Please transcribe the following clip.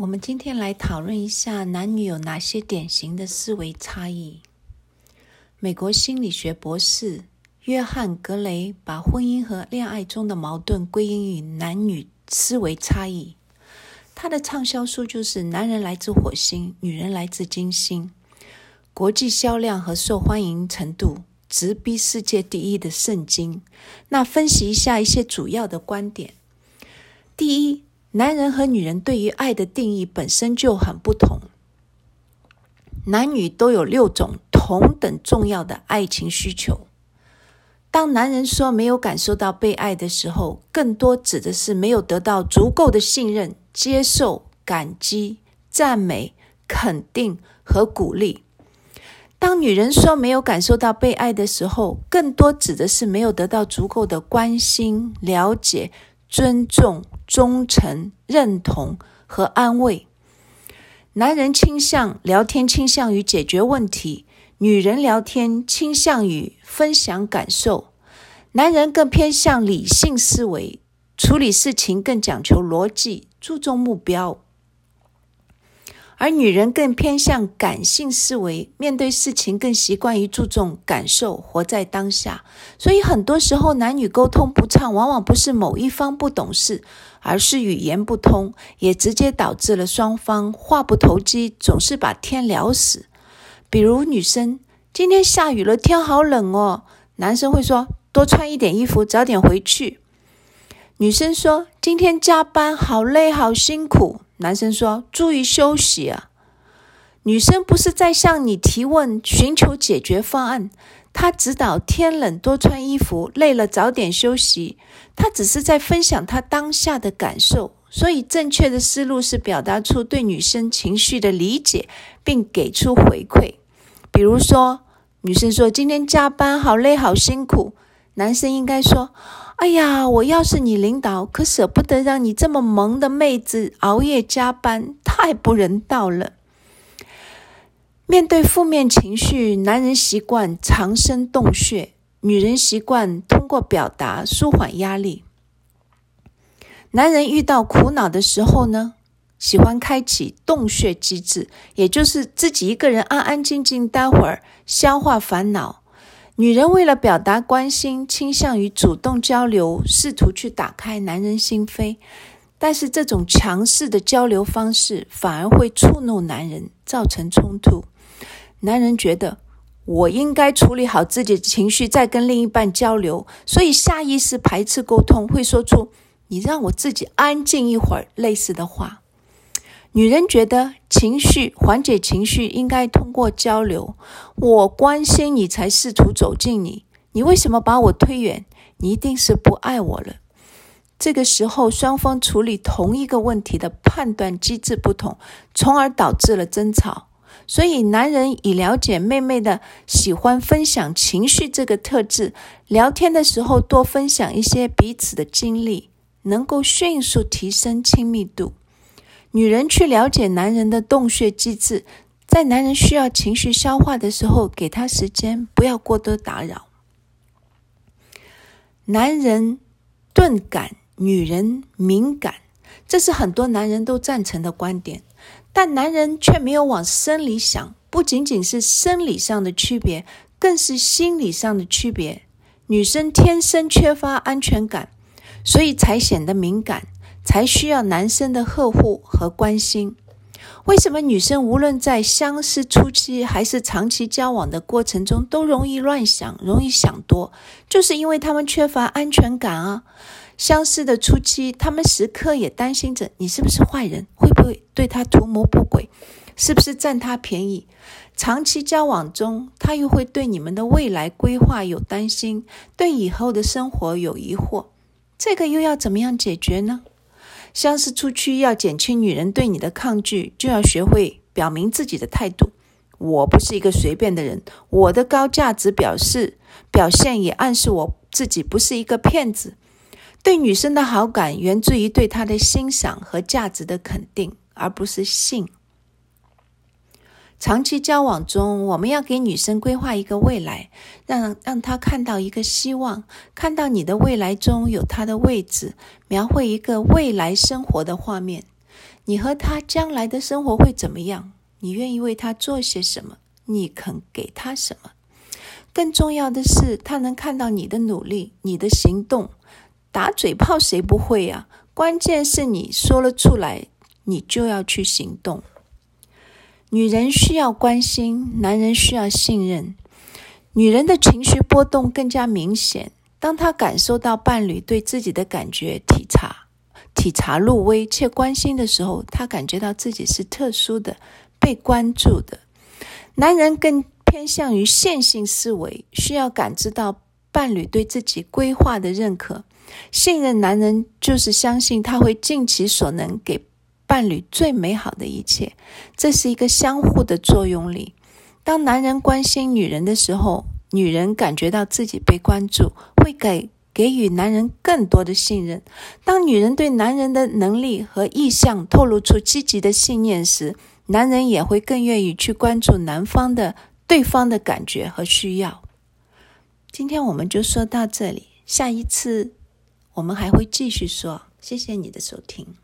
我们今天来讨论一下男女有哪些典型的思维差异。美国心理学博士约翰·格雷把婚姻和恋爱中的矛盾归因于男女思维差异。他的畅销书就是《男人来自火星，女人来自金星》，国际销量和受欢迎程度直逼世界第一的圣经。那分析一下一些主要的观点。第一。男人和女人对于爱的定义本身就很不同。男女都有六种同等重要的爱情需求。当男人说没有感受到被爱的时候，更多指的是没有得到足够的信任、接受、感激、赞美、肯定和鼓励。当女人说没有感受到被爱的时候，更多指的是没有得到足够的关心、了解、尊重。忠诚、认同和安慰。男人倾向聊天，倾向于解决问题；女人聊天倾向于分享感受。男人更偏向理性思维，处理事情更讲求逻辑，注重目标。而女人更偏向感性思维，面对事情更习惯于注重感受，活在当下。所以很多时候男女沟通不畅，往往不是某一方不懂事，而是语言不通，也直接导致了双方话不投机，总是把天聊死。比如女生今天下雨了，天好冷哦，男生会说多穿一点衣服，早点回去。女生说今天加班好累，好辛苦。男生说：“注意休息啊！”女生不是在向你提问、寻求解决方案，她指导天冷多穿衣服，累了早点休息。她只是在分享她当下的感受。所以，正确的思路是表达出对女生情绪的理解，并给出回馈。比如说，女生说：“今天加班好累，好辛苦。”男生应该说。哎呀，我要是你领导，可舍不得让你这么萌的妹子熬夜加班，太不人道了。面对负面情绪，男人习惯长声洞穴，女人习惯通过表达舒缓压力。男人遇到苦恼的时候呢，喜欢开启洞穴机制，也就是自己一个人安安静静待会儿，消化烦恼。女人为了表达关心，倾向于主动交流，试图去打开男人心扉。但是这种强势的交流方式反而会触怒男人，造成冲突。男人觉得我应该处理好自己的情绪，再跟另一半交流，所以下意识排斥沟通，会说出“你让我自己安静一会儿”类似的话。女人觉得情绪缓解情绪应该通过交流，我关心你才试图走近你，你为什么把我推远？你一定是不爱我了。这个时候，双方处理同一个问题的判断机制不同，从而导致了争吵。所以，男人以了解妹妹的喜欢分享情绪这个特质，聊天的时候多分享一些彼此的经历，能够迅速提升亲密度。女人去了解男人的洞穴机制，在男人需要情绪消化的时候，给他时间，不要过多打扰。男人钝感，女人敏感，这是很多男人都赞成的观点，但男人却没有往深里想，不仅仅是生理上的区别，更是心理上的区别。女生天生缺乏安全感，所以才显得敏感。才需要男生的呵护和关心。为什么女生无论在相识初期还是长期交往的过程中都容易乱想、容易想多？就是因为他们缺乏安全感啊！相识的初期，他们时刻也担心着你是不是坏人，会不会对他图谋不轨，是不是占他便宜？长期交往中，他又会对你们的未来规划有担心，对以后的生活有疑惑。这个又要怎么样解决呢？相识出去要减轻女人对你的抗拒，就要学会表明自己的态度。我不是一个随便的人，我的高价值表示表现也暗示我自己不是一个骗子。对女生的好感源自于对她的欣赏和价值的肯定，而不是性。长期交往中，我们要给女生规划一个未来，让让她看到一个希望，看到你的未来中有她的位置，描绘一个未来生活的画面。你和她将来的生活会怎么样？你愿意为她做些什么？你肯给她什么？更重要的是，她能看到你的努力，你的行动。打嘴炮谁不会呀？关键是你说了出来，你就要去行动。女人需要关心，男人需要信任。女人的情绪波动更加明显，当她感受到伴侣对自己的感觉体察、体察入微且关心的时候，她感觉到自己是特殊的、被关注的。男人更偏向于线性思维，需要感知到伴侣对自己规划的认可。信任男人就是相信他会尽其所能给伴侣最美好的一切，这是一个相互的作用力。当男人关心女人的时候，女人感觉到自己被关注，会给给予男人更多的信任。当女人对男人的能力和意向透露出积极的信念时，男人也会更愿意去关注男方的对方的感觉和需要。今天我们就说到这里，下一次。我们还会继续说，谢谢你的收听。